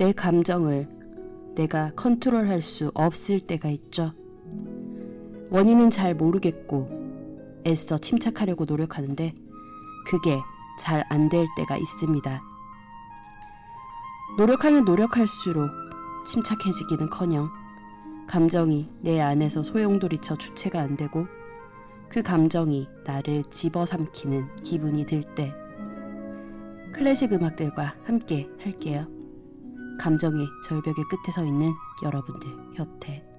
내 감정을 내가 컨트롤할 수 없을 때가 있죠. 원인은 잘 모르겠고 애써 침착하려고 노력하는데 그게 잘 안 될 때가 있습니다. 노력하면 노력할수록 침착해지기는 커녕 감정이 내 안에서 소용돌이쳐 주체가 안 되고 그 감정이 나를 집어삼키는 기분이 들 때 클래식 음악들과 함께 할게요. 감정의 절벽의 끝에 서 있는 여러분들 곁에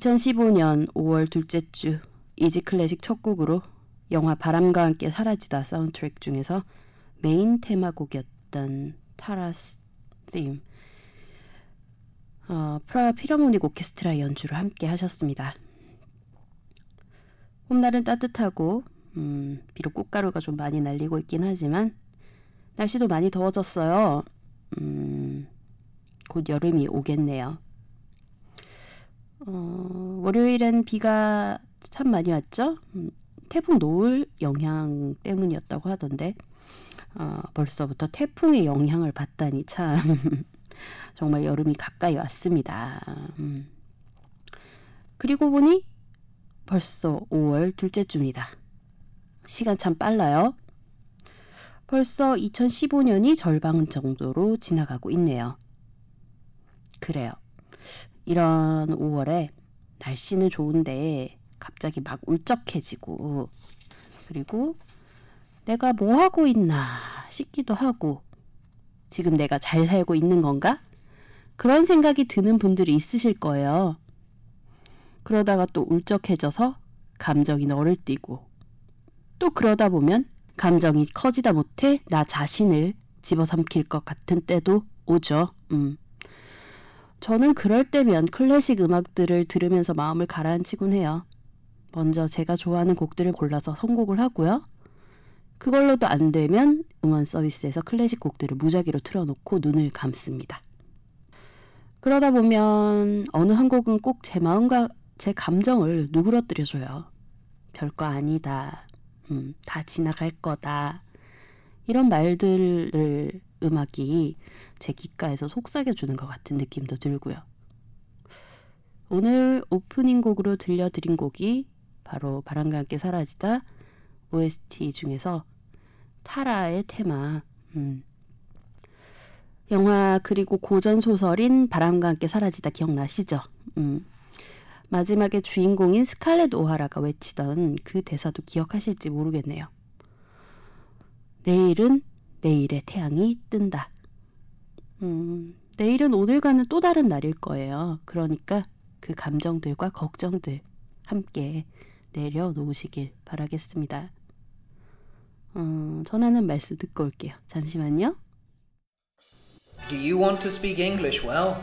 2015년 5월 둘째 주 이지 클래식 첫 곡으로 영화 바람과 함께 사라지다 사운드트랙 중에서 메인 테마곡이었던 Tara's Theme 어, 프라하 필하모닉 오케스트라 연주를 함께 하셨습니다. 봄날은 따뜻하고 음, 비록 꽃가루가 좀 많이 날리고 있긴 하지만 날씨도 많이 더워졌어요. 음, 곧 여름이 오겠네요. 어, 월요일엔 비가 참 많이 왔죠? 음, 태풍 노을 영향 때문이었다고 하던데 어, 벌써부터 태풍의 영향을 받다니 참 정말 여름이 가까이 왔습니다. 음. 그리고 보니 벌써 5월 둘째 주입니다. 시간 참 빨라요. 벌써 2015년이 절반 정도로 지나가고 있네요. 그래요. 이런 5월에 날씨는 좋은데 갑자기 막 울적해지고 그리고 내가 뭐 하고 있나 싶기도 하고 지금 내가 잘 살고 있는 건가? 그런 생각이 드는 분들이 있으실 거예요. 그러다가 또 울적해져서 감정이 너를 띄고 또 그러다 보면 감정이 커지다 못해 나 자신을 집어삼킬 것 같은 때도 오죠. 음. 저는 그럴 때면 클래식 음악들을 들으면서 마음을 가라앉히곤 해요. 먼저 제가 좋아하는 곡들을 골라서 선곡을 하고요. 그걸로도 안 되면 음원 서비스에서 클래식 곡들을 무작위로 틀어놓고 눈을 감습니다. 그러다 보면 어느 한 곡은 꼭 제 마음과 제 감정을 누그러뜨려줘요. 별거 아니다. 음, 다 지나갈 거다. 이런 말들을 음악이 제 귓가에서 속삭여주는 것 같은 느낌도 들고요. 오늘 오프닝 곡으로 들려드린 곡이 바로 바람과 함께 사라지다 OST 중에서 타라의 테마. 음. 영화 그리고 고전 소설인 바람과 함께 사라지다 기억나시죠? 음. 마지막에 주인공인 스칼렛 오하라가 외치던 그 대사도 기억하실지 모르겠네요. 내일은 내일의 태양이 뜬다. 음, 내일은 오늘과는 또 다른 날일 거예요. 그러니까 그 감정들과 걱정들 함께 내려놓으시길 바라겠습니다. 어, 전하는 말씀 듣고 올게요. 잠시만요. Do you want to speak English well?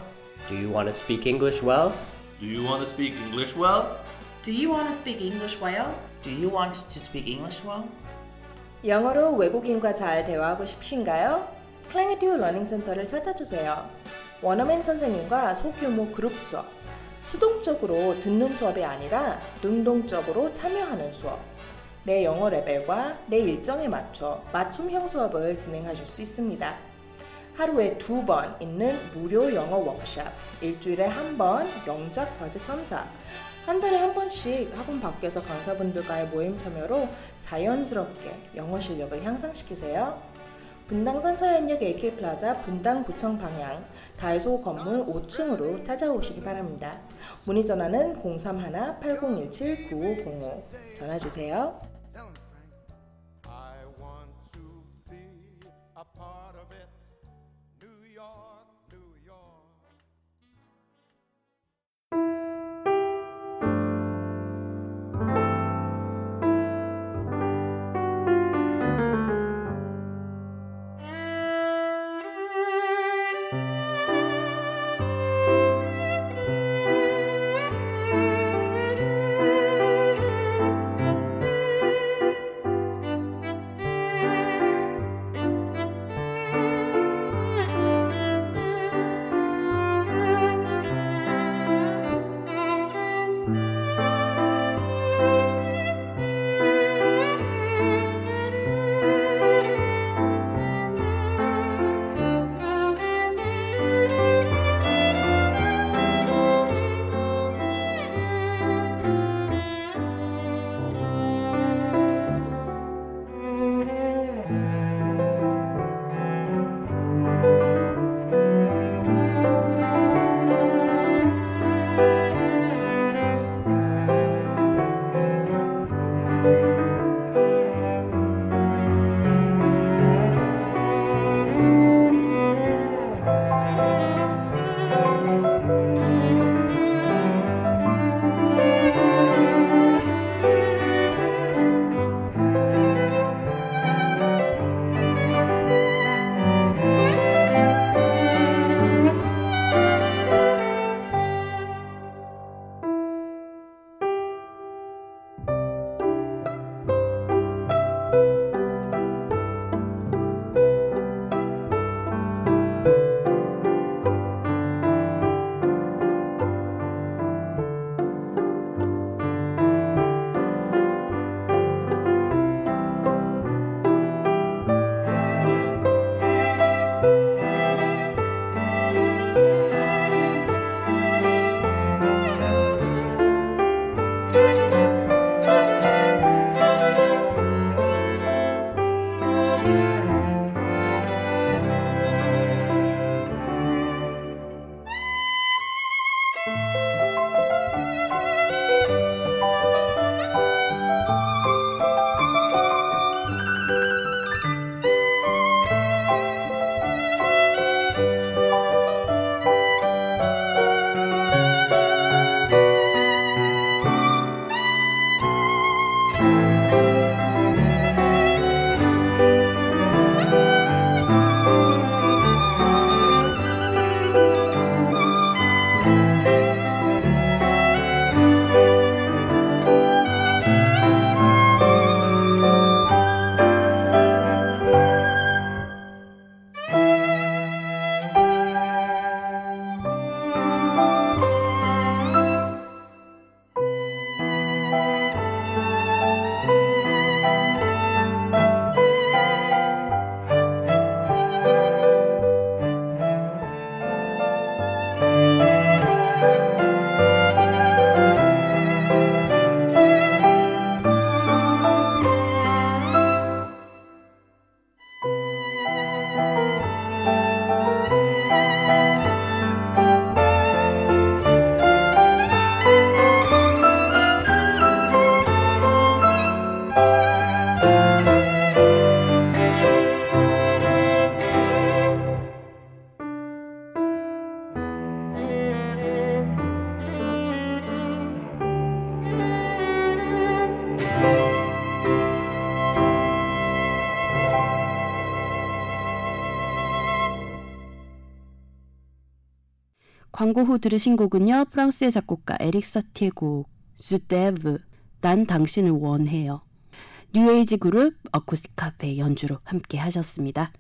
Do you want to speak English well? Do you want to speak English well? Do you want to speak English well? Do you want to speak English well? 영어로 외국인과 잘 대화하고 싶으신가요? 클랭에듀 러닝 센터를 찾아주세요. 원어민 선생님과 소규모 그룹 수업, 수동적으로 듣는 수업이 아니라 능동적으로 참여하는 수업, 내 영어 레벨과 내 일정에 맞춰 맞춤형 수업을 진행하실 수 있습니다. 하루에 두 번 있는 무료 영어 워크샵, 일주일에 한 번 영작 과제 첨삭, 한 달에 한 번씩 학원 밖에서 강사분들과의 모임 참여로 자연스럽게 영어 실력을 향상시키세요. 분당 서현역 AK플라자 분당 구청 방향 다이소 건물 5층으로 찾아오시기 바랍니다. 문의 전화는 031-8017-9505 전화 주세요. 광고 후 들으신 곡은요. 프랑스의 작곡가 에릭 사티의 곡 Je te veux 난 당신을 원해요. 뉴에이지 그룹 어쿠스틱 카페 연주로 함께 하셨습니다.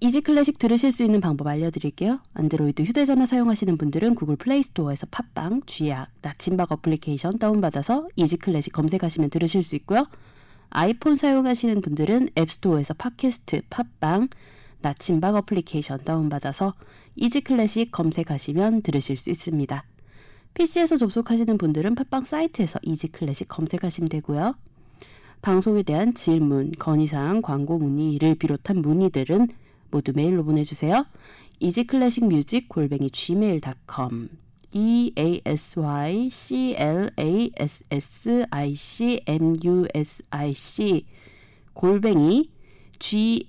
이지 클래식 들으실 수 있는 방법 알려드릴게요. 안드로이드 휴대전화 사용하시는 분들은 구글 플레이 스토어에서 팟빵, 쥐약, 나침박 어플리케이션 다운받아서 이지 클래식 검색하시면 들으실 수 있고요. 아이폰 사용하시는 분들은 앱스토어에서 팟캐스트, 팟빵, 나침박 어플리케이션 다운받아서 이지 클래식 검색하시면 들으실 수 있습니다. PC에서 접속하시는 분들은 팟빵 사이트에서 이지 클래식 검색하시면 되고요. 방송에 대한 질문, 건의사항, 광고 문의를 비롯한 문의들은 모두 메일로 보내주세요. easyclassicmusic 골뱅이 gmail.com e a s y c l a s s i c m u s i c 골뱅이 g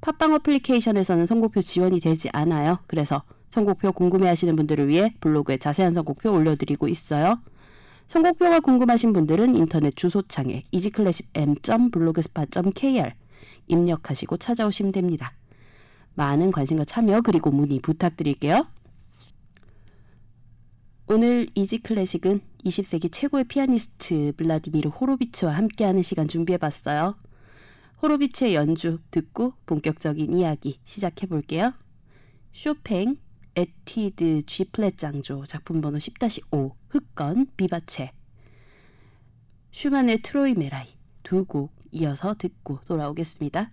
팟빵 어플리케이션에서는 선곡표 지원이 되지 않아요. 그래서 선곡표 궁금해하시는 분들을 위해 블로그에 자세한 선곡표 올려드리고 있어요. 선곡표가 궁금하신 분들은 인터넷 주소창에 easyclassicm.blogspot.kr 입력하시고 찾아오시면 됩니다. 많은 관심과 참여 그리고 문의 부탁드릴게요. 오늘 Easy Classic은 20세기 최고의 피아니스트 블라디미르 호로비츠와 함께하는 시간 준비해봤어요. 호로비츠의 연주 듣고 본격적인 이야기 시작해 볼게요. 쇼팽 에튀드 G 플랫 장조 작품 번호 10-5 흑건 비바체 슈만의 트로이메라이 두 곡 이어서 듣고 돌아오겠습니다.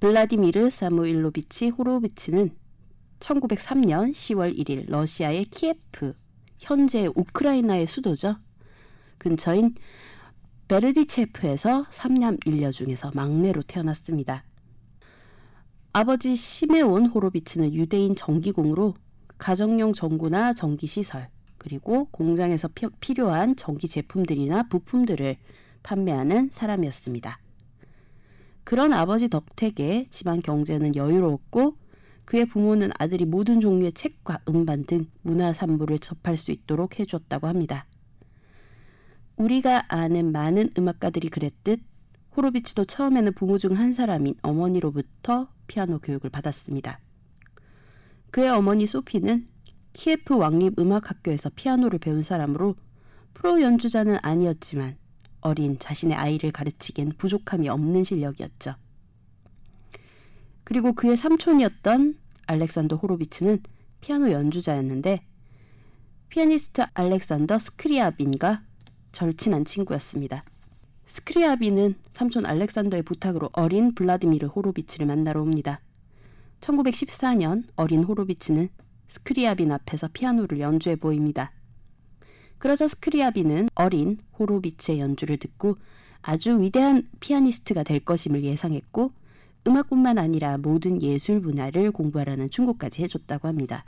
블라디미르 사무일로비치 호로비치는 1903년 10월 1일 러시아의 키예프, 현재 우크라이나의 수도죠. 근처인 베르디체프에서 3남 1녀 중에서 막내로 태어났습니다. 아버지 시메온 호로비치는 유대인 전기공으로 가정용 전구나 전기시설, 그리고 공장에서 피, 필요한 전기 제품들이나 부품들을 판매하는 사람이었습니다. 그런 아버지 덕택에 집안 경제는 여유로웠고 그의 부모는 아들이 모든 종류의 책과 음반 등 문화 산물을 접할 수 있도록 해주었다고 합니다. 우리가 아는 많은 음악가들이 그랬듯 호로비츠도 처음에는 부모 중 한 사람인 어머니로부터 피아노 교육을 받았습니다. 그의 어머니 소피는 키예프 왕립 음악학교에서 피아노를 배운 사람으로 프로 연주자는 아니었지만 어린 자신의 아이를 가르치기엔 부족함이 없는 실력이었죠. 그리고 그의 삼촌이었던 알렉산더 호로비츠는 피아노 연주자였는데 피아니스트 알렉산더 스크리아빈과 절친한 친구였습니다. 스크리아빈은 삼촌 알렉산더의 부탁으로 어린 블라디미르 호로비츠를 만나러 옵니다. 1914년 어린 호로비츠는 스크리아빈 앞에서 피아노를 연주해 보입니다. 그러자 스크리아빈은 어린 호로비츠의 연주를 듣고 아주 위대한 피아니스트가 될 것임을 예상했고 음악뿐만 아니라 모든 예술 문화를 공부하라는 충고까지 해줬다고 합니다.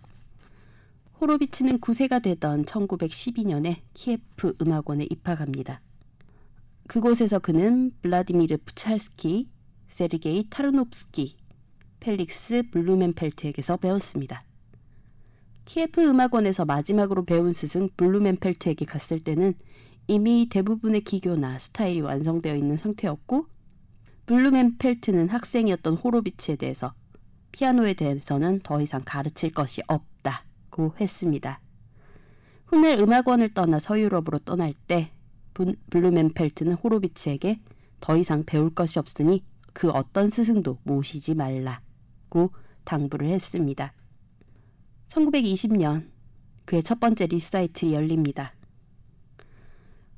호로비츠는 9세가 되던 1912년에 키예프 음악원에 입학합니다. 그곳에서 그는 블라디미르 프찰스키, 세르게이 타르노프스키, 펠릭스 블루멘펠트에게서 배웠습니다. 키예프 음악원에서 마지막으로 배운 스승 블루멘펠트에게 갔을 때는 이미 대부분의 기교나 스타일이 완성되어 있는 상태였고 블루멘펠트는 학생이었던 호로비츠에 대해서 피아노에 대해서는 더 이상 가르칠 것이 없다고 했습니다. 훗날 음악원을 떠나 서유럽으로 떠날 때 블루멘펠트는 호로비츠에게 더 이상 배울 것이 없으니 그 어떤 스승도 모시지 말라고 당부를 했습니다. 1920년 그의 첫 번째 리사이틀이 열립니다.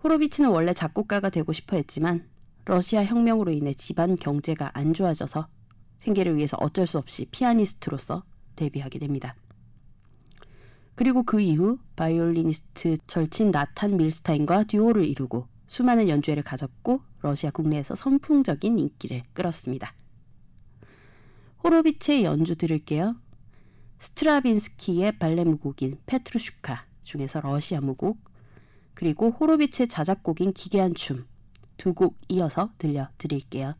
호로비츠는 원래 작곡가가 되고 싶어 했지만 러시아 혁명으로 인해 집안 경제가 안 좋아져서 생계를 위해서 어쩔 수 없이 피아니스트로서 데뷔하게 됩니다. 그리고 그 이후 바이올리니스트 절친 나탄 밀스타인과 듀오를 이루고 수많은 연주회를 가졌고 러시아 국내에서 선풍적인 인기를 끌었습니다. 호로비츠의 연주 들을게요. 스트라빈스키의 발레 무곡인 페트루슈카 중에서 러시아 무곡 그리고 호로비츠의 자작곡인 기괴한 춤 두 곡 이어서 들려드릴게요.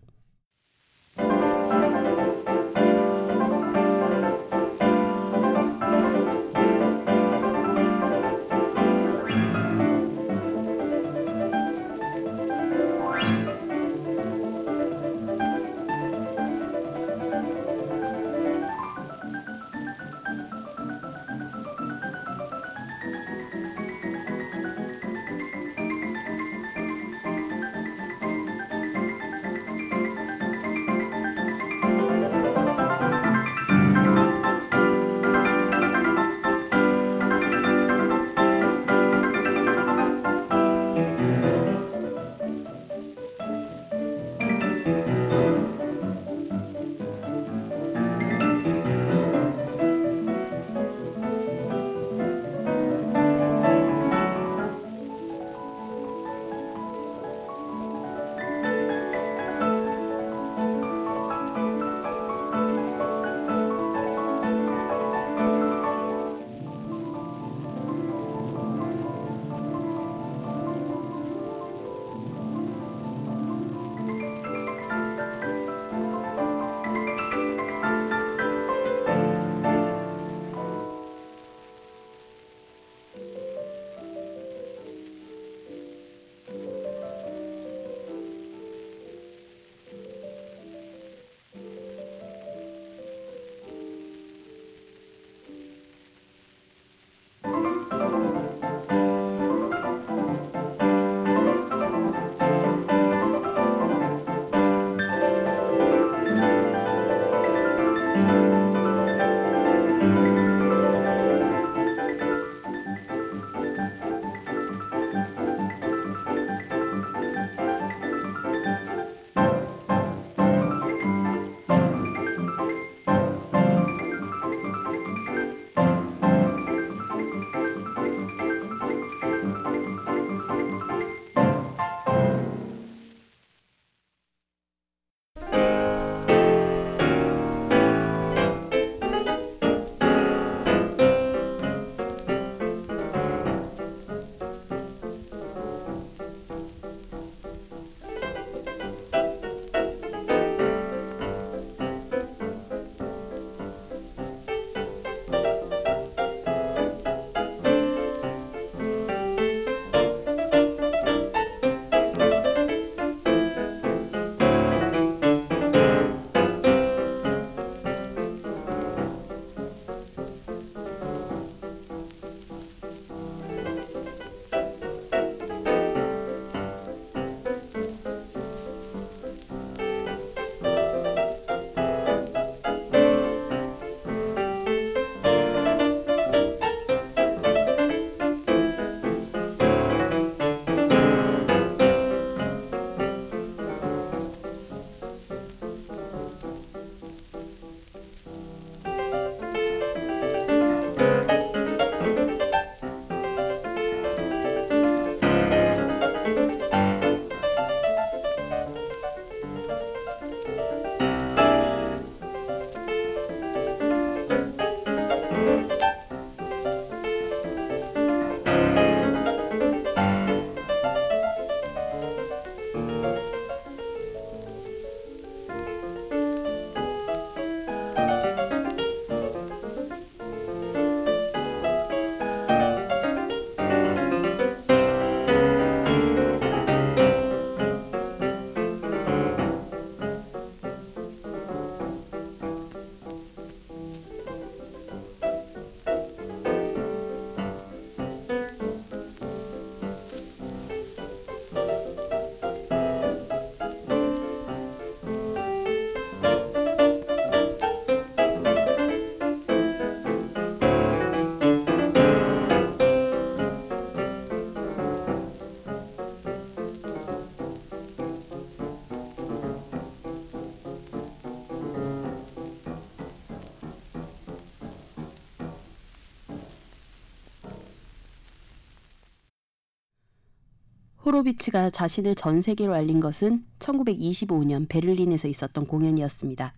호로비츠가 자신을 전 세계로 알린 것은 1925년 베를린에서 있었던 공연이었습니다.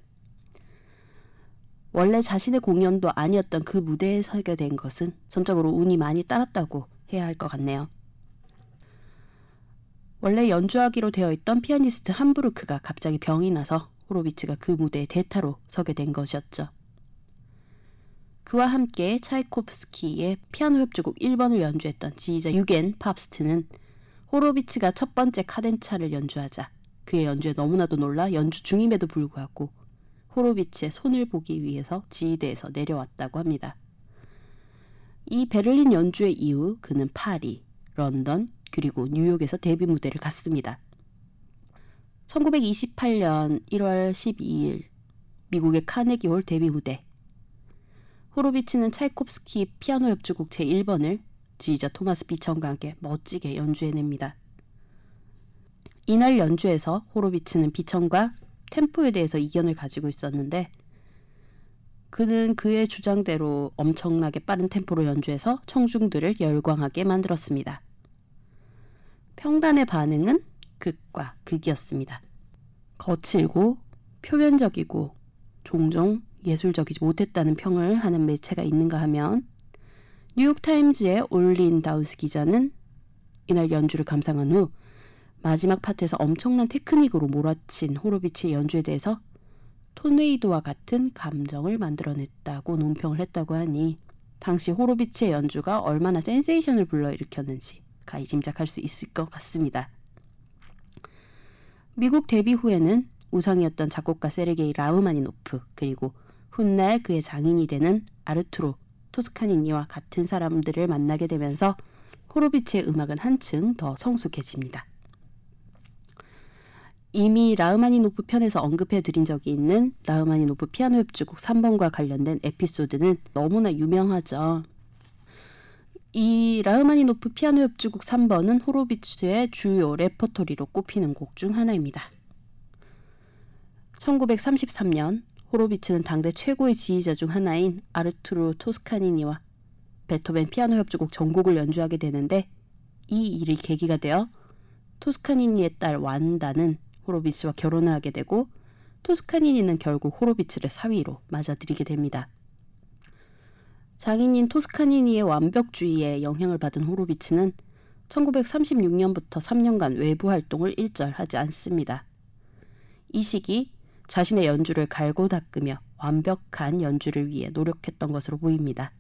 원래 자신의 공연도 아니었던 그 무대에 서게 된 것은 전적으로 운이 많이 따랐다고 해야 할 것 같네요. 원래 연주하기로 되어 있던 피아니스트 함부르크가 갑자기 병이 나서 호로비츠가 그 무대에 대타로 서게 된 것이었죠. 그와 함께 차이코프스키의 피아노 협주곡 1번을 연주했던 지휘자 유겐 팝스트는 호로비츠가 첫 번째 카덴차를 연주하자 그의 연주에 너무나도 놀라 연주 중임에도 불구하고 호로비츠의 손을 보기 위해서 지휘대에서 내려왔다고 합니다. 이 베를린 연주의 이후 그는 파리, 런던, 그리고 뉴욕에서 데뷔 무대를 갔습니다. 1928년 1월 12일 미국의 카네기홀 데뷔 무대 호로비츠는 차이콥스키 피아노 협주곡 제1번을 지휘자 토마스 비천과 함께 멋지게 연주해냅니다. 이날 연주에서 호로비츠는 비천과 템포에 대해서 이견을 가지고 있었는데 그는 그의 주장대로 엄청나게 빠른 템포로 연주해서 청중들을 열광하게 만들었습니다. 평단의 반응은 극과 극이었습니다. 거칠고 표면적이고 종종 예술적이지 못했다는 평을 하는 매체가 있는가 하면 뉴욕타임즈의 올린 다우스 기자는 이날 연주를 감상한 후 마지막 파트에서 엄청난 테크닉으로 몰아친 호로비츠의 연주에 대해서 토네이도와 같은 감정을 만들어냈다고 논평을 했다고 하니 당시 호로비츠의 연주가 얼마나 센세이션을 불러일으켰는지 가히 짐작할 수 있을 것 같습니다. 미국 데뷔 후에는 우상이었던 작곡가 세르게이 라흐마니노프 그리고 훗날 그의 장인이 되는 아르투로 토스카니니와 같은 사람들을 만나게 되면서 호로비츠의 음악은 한층 더 성숙해집니다. 이미 라흐마니노프 편에서 언급해 드린 적이 있는 라흐마니노프 피아노 협주곡 3번과 관련된 에피소드는 너무나 유명하죠. 이 라흐마니노프 피아노 협주곡 3번은 호로비츠의 주요 레퍼토리로 꼽히는 곡 중 하나입니다. 1933년 호로비츠는 당대 최고의 지휘자 중 하나인 아르투로 토스카니니와 베토벤 피아노 협주곡 전곡을 연주하게 되는데 이 일이 계기가 되어 토스카니니의 딸 완다는 호로비츠와 결혼을 하게 되고 토스카니니는 결국 호로비츠를 사위로 맞아들이게 됩니다. 장인인 토스카니니의 완벽주의에 영향을 받은 호로비츠는 1936년부터 3년간 외부 활동을 일절 하지 않습니다. 이 시기 자신의 연주를 갈고 닦으며 완벽한 연주를 위해 노력했던 것으로 보입니다.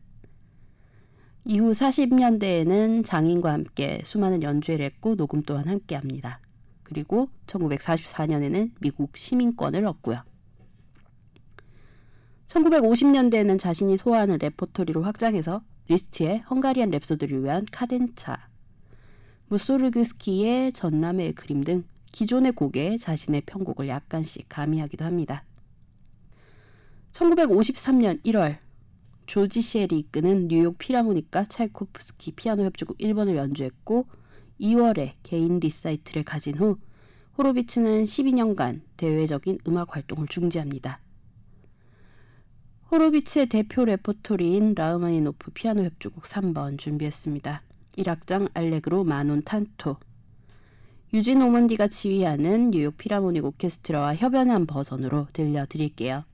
이후 40년대에는 장인과 함께 수많은 연주회를 했고 녹음 또한 함께 합니다. 그리고 1944년에는 미국 시민권을 얻고요. 1950년대에는 자신이 소화하는 레퍼토리를 확장해서 리스트의 헝가리안 랩소디를 위한 카덴차, 무소르그스키의 전람회의 그림 등 기존의 곡에 자신의 편곡을 약간씩 가미하기도 합니다. 1953년 1월 조지 셀이 이끄는 뉴욕 필하모닉과 차이코프스키 피아노 협주곡 1번을 연주했고 2월에 개인 리사이틀을 가진 후 호로비츠는 12년간 대외적인 음악 활동을 중지합니다. 호로비츠의 대표 레퍼토리인 라흐마니노프 피아노 협주곡 3번 준비했습니다. 1악장 알레그로 마논 탄토 유진 오먼디가 지휘하는 뉴욕 피라모닉 오케스트라와 협연한 버전으로 들려드릴게요.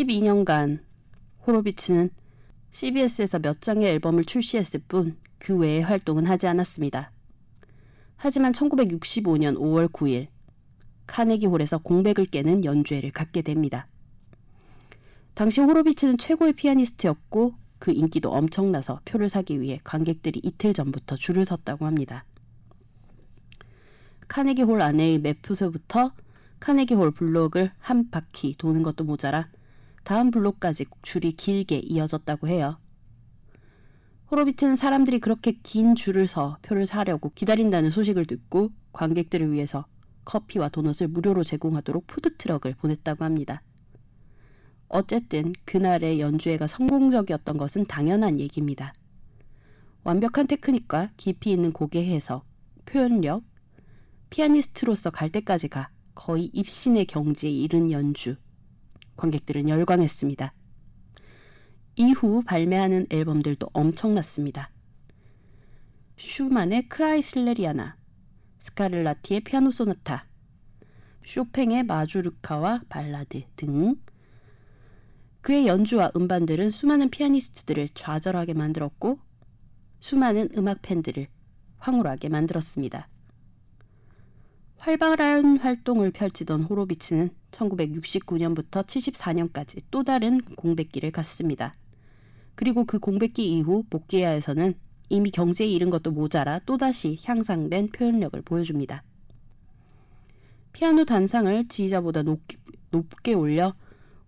12년간 호로비츠는 CBS에서 몇 장의 앨범을 출시했을 뿐 그 외의 활동은 하지 않았습니다. 하지만 1965년 5월 9일 카네기 홀에서 공백을 깨는 연주회를 갖게 됩니다. 당시 호로비츠는 최고의 피아니스트였고 그 인기도 엄청나서 표를 사기 위해 관객들이 이틀 전부터 줄을 섰다고 합니다. 카네기 홀 안에의 맵표소부터 카네기 홀 블록을 한 바퀴 도는 것도 모자라 다음 블록까지 줄이 길게 이어졌다고 해요. 호로비츠는 사람들이 그렇게 긴 줄을 서 표를 사려고 기다린다는 소식을 듣고 관객들을 위해서 커피와 도넛을 무료로 제공하도록 푸드트럭을 보냈다고 합니다. 어쨌든 그날의 연주회가 성공적이었던 것은 당연한 얘기입니다. 완벽한 테크닉과 깊이 있는 곡의 해석, 표현력, 피아니스트로서 갈 때까지가 거의 입신의 경지에 이른 연주. 관객들은 열광했습니다. 이후 발매하는 앨범들도 엄청났습니다. 슈만의 크라이슬레리아나, 스카를라티의 피아노 소나타, 쇼팽의 마주르카와 발라드 등 그의 연주와 음반들은 수많은 피아니스트들을 좌절하게 만들었고 수많은 음악 팬들을 황홀하게 만들었습니다. 활발한 활동을 펼치던 호로비츠는 1969년부터 74년까지 또 다른 공백기를 갔습니다. 그리고 그 공백기 이후 복귀야에서는 이미 경제에 이른 것도 모자라 또다시 향상된 표현력을 보여줍니다. 피아노 단상을 지휘자보다 높, 높게 올려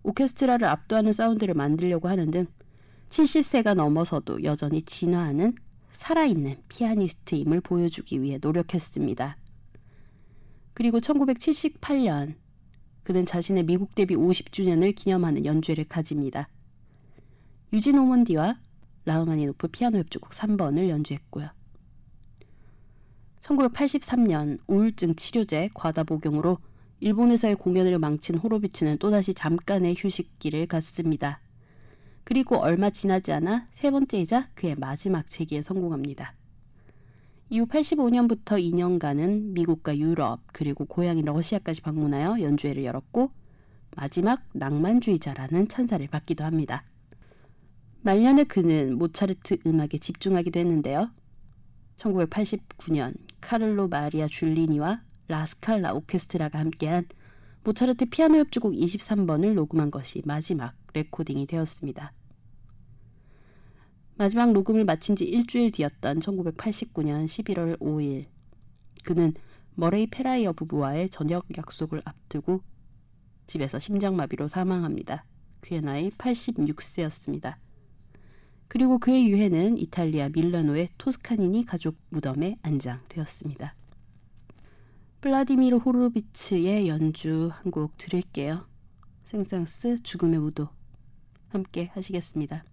오케스트라를 압도하는 사운드를 만들려고 하는 등 70세가 넘어서도 여전히 진화하는 살아있는 피아니스트임을 보여주기 위해 노력했습니다. 그리고 1978년 그는 자신의 미국 데뷔 50주년을 기념하는 연주회를 가집니다. 유진 오몬디와 라흐마니노프 피아노 협주곡 3번을 연주했고요. 1983년 우울증 치료제 과다 복용으로 일본에서의 공연을 망친 호로비츠는 또다시 잠깐의 휴식기를 갖습니다. 그리고 얼마 지나지 않아 세 번째이자 그의 마지막 재기에 성공합니다. 이후 85년부터 2년간은 미국과 유럽 그리고 고향인 러시아까지 방문하여 연주회를 열었고 마지막 낭만주의자라는 찬사를 받기도 합니다. 말년에 그는 모차르트 음악에 집중하기도 했는데요. 1989년 카를로 마리아 줄리니와 라스칼라 오케스트라가 함께한 모차르트 피아노 협주곡 23번을 녹음한 것이 마지막 레코딩이 되었습니다. 마지막 녹음을 마친 지 일주일 뒤였던 1989년 11월 5일 그는 머레이 페라이어 부부와의 저녁 약속을 앞두고 집에서 심장마비로 사망합니다. 그의 나이 86세였습니다. 그리고 그의 유해는 이탈리아 밀라노의 토스카니니 가족 무덤에 안장되었습니다. 플라디미르 호르비츠의 연주 한 곡 들을게요. 생상스 죽음의 우도 함께 하시겠습니다.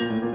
Mm-hmm.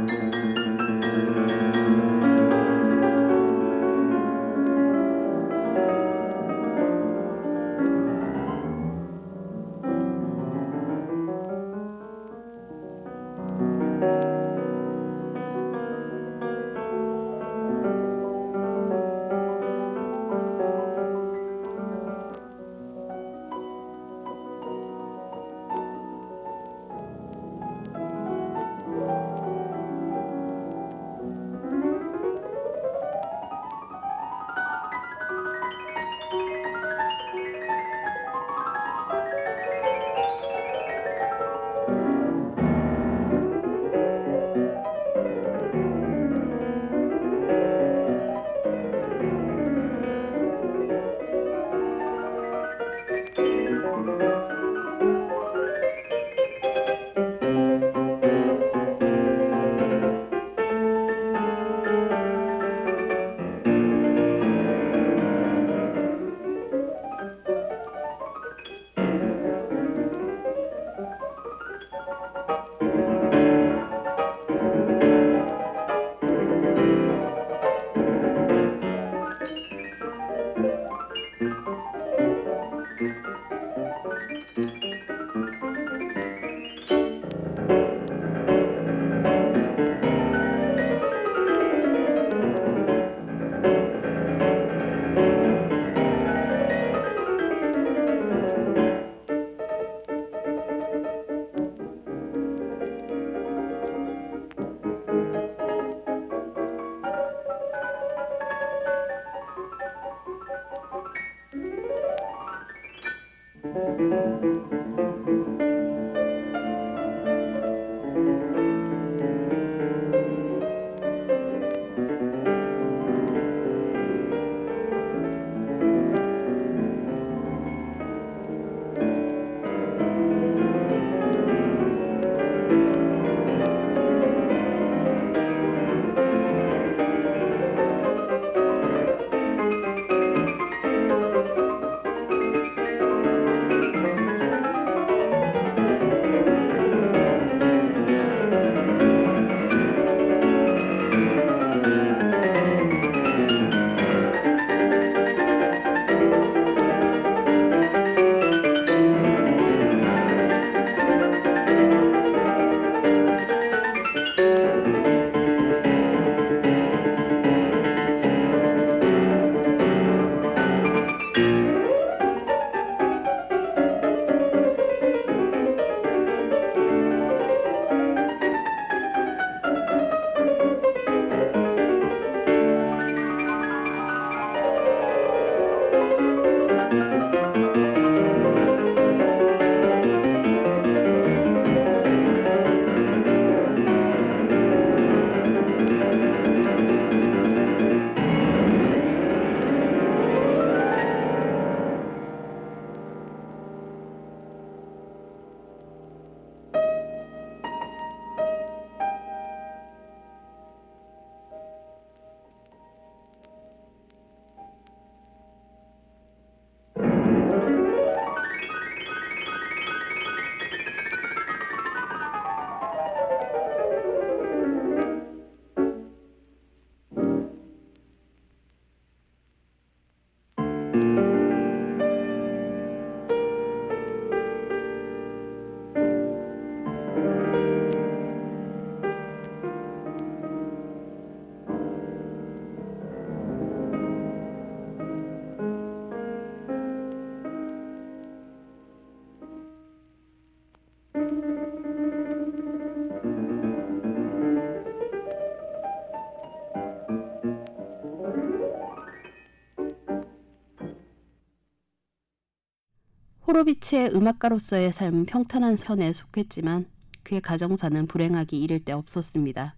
호로비츠의 음악가로서의 삶은 평탄한 현에 속했지만 그의 가정사는 불행하기 이를 데 없었습니다.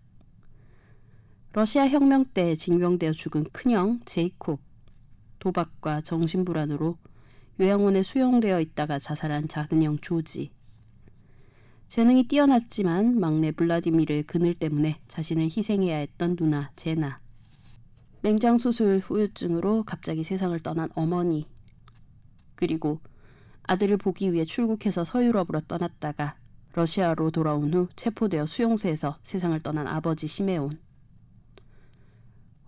러시아 혁명 때 징병되어 죽은 큰형 제이콥, 도박과 정신불안으로 요양원에 수용되어 있다가 자살한 작은형 조지. 재능이 뛰어났지만 막내 블라디미르의 그늘 때문에 자신을 희생해야 했던 누나 제나. 맹장 수술 후유증으로 갑자기 세상을 떠난 어머니. 그리고 아들을 보기 위해 출국해서 서유럽으로 떠났다가 러시아로 돌아온 후 체포되어 수용소에서 세상을 떠난 아버지 시메온.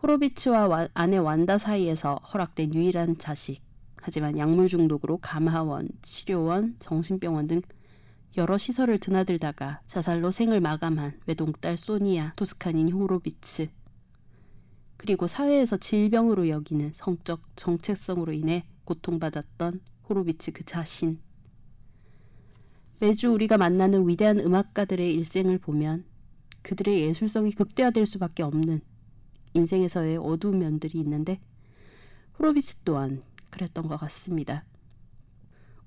호로비츠와 와, 아내 완다 사이에서 허락된 유일한 자식. 하지만 약물 중독으로 감화원, 치료원, 정신병원 등 여러 시설을 드나들다가 자살로 생을 마감한 외동딸 소니아 토스카닌 호로비츠. 그리고 사회에서 질병으로 여기는 성적 정체성으로 인해 고통받았던 호로비츠 그 자신. 매주 우리가 만나는 위대한 음악가들의 일생을 보면 그들의 예술성이 극대화될 수밖에 없는 인생에서의 어두운 면들이 있는데 호로비츠 또한 그랬던 것 같습니다.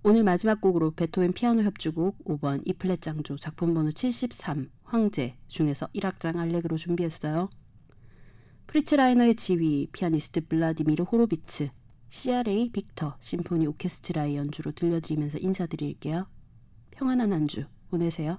오늘 마지막 곡으로 베토벤 피아노 협주곡 5번 이플랫 장조 작품 번호 73 황제 중에서 1악장 알레그로 준비했어요. 프리츠 라이너의 지휘, 피아니스트 블라디미르 호로비츠, RCA 빅터 심포니 오케스트라의 연주로 들려드리면서 인사드릴게요. 평안한 한주 보내세요.